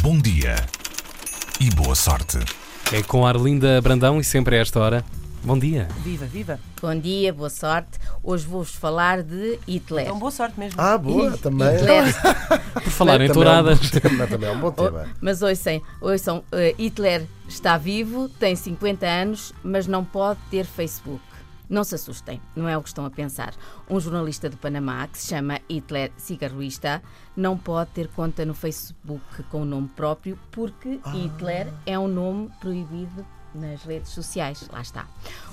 Bom dia e boa sorte. É com a Arlinda Brandão e sempre a esta hora. Bom dia. Viva, viva. Bom dia, boa sorte. Hoje vou-vos falar de Hitler. Então, boa sorte mesmo. Ah, boa, também. Hitler. Por falar em Também é um touradas. bom também é um bom tema. Mas ouçam, ouçam eh, Hitler está vivo, tem 50 anos, mas não pode ter Facebook. Não se assustem, não é o que estão a pensar. Um jornalista do Panamá, que se chama Hitler Cigarruista, não pode ter conta no Facebook com o nome próprio, porque Hitler é um nome proibido nas redes sociais. Lá está.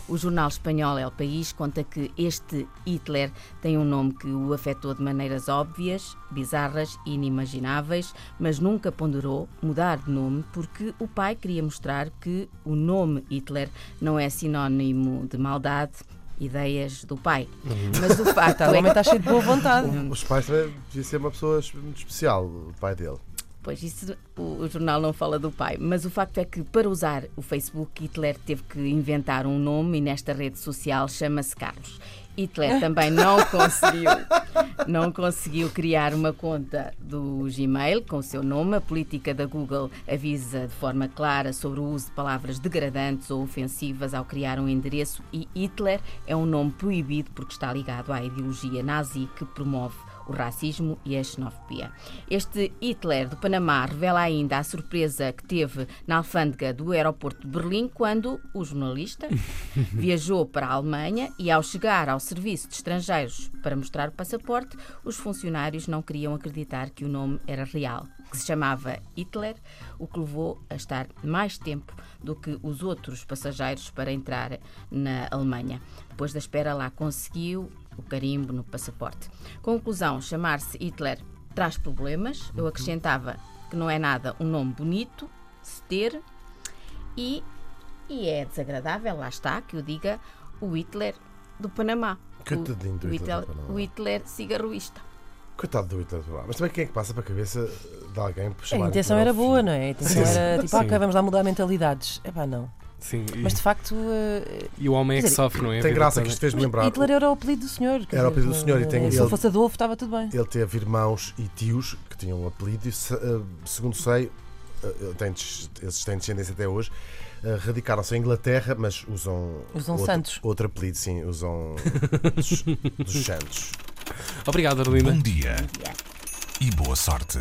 O jornal espanhol El País conta que este Hitler tem um nome que o afetou de maneiras óbvias, bizarras e inimagináveis, mas nunca ponderou mudar de nome porque o pai queria mostrar que o nome Hitler não é sinónimo de maldade, ideias do pai. Mas o facto o é homem está cheio de boa vontade. Os pais também devia ser uma pessoa muito especial, o pai dele. Pois isso o, o jornal não fala do pai, mas o facto é que para usar o Facebook Hitler teve que inventar um nome e nesta rede social chama-se Carlos. Hitler também não conseguiu, não conseguiu criar uma conta do Gmail com o seu nome. A política da Google avisa de forma clara sobre o uso de palavras degradantes ou ofensivas ao criar um endereço e Hitler é um nome proibido porque está ligado à ideologia nazi que promove o racismo e a xenofobia. Este Hitler do Panamá revela ainda a surpresa que teve na alfândega do aeroporto de Berlim quando o jornalista viajou para a Alemanha e, ao chegar ao serviço de estrangeiros para mostrar o passaporte, os funcionários não queriam acreditar que o nome era real, que se chamava Hitler, o que levou a estar mais tempo do que os outros passageiros para entrar na Alemanha. Depois da espera lá conseguiu o carimbo no passaporte. Conclusão: chamar-se Hitler traz problemas. Eu acrescentava que não é nada um nome bonito de se ter e, e é desagradável, lá está, que eu diga o Hitler do Panamá. Coitadinho do o, o Hitler do Hitler, Panamá. o Hitler cigarruista. Coitado do Hitler. Mas também quem é que passa para a cabeça de alguém por A intenção era boa, não é? A intenção Sim, era sim. tipo, ah, ok, vamos lá mudar mentalidades. É pá, não. Sim, e, Mas de facto, eh, e o homem é que dizer, sofre, não é? Tem graça que isto fez-me lembrar. Hitler era o apelido do senhor. Era o apelido do senhor e tem- eh, Se ele- ele fosse Adolfo, estava tudo bem. Ele teve irmãos e tios que tinham um apelido e, se- eh, segundo sei, eh, ele tem eles têm descendência até hoje, eh, radicaram-se em Inglaterra, mas usam, Usam outro, Santos. outro apelido, sim, usam dos, dos Santos. Obrigado, Arlinda. Bom dia e boa sorte.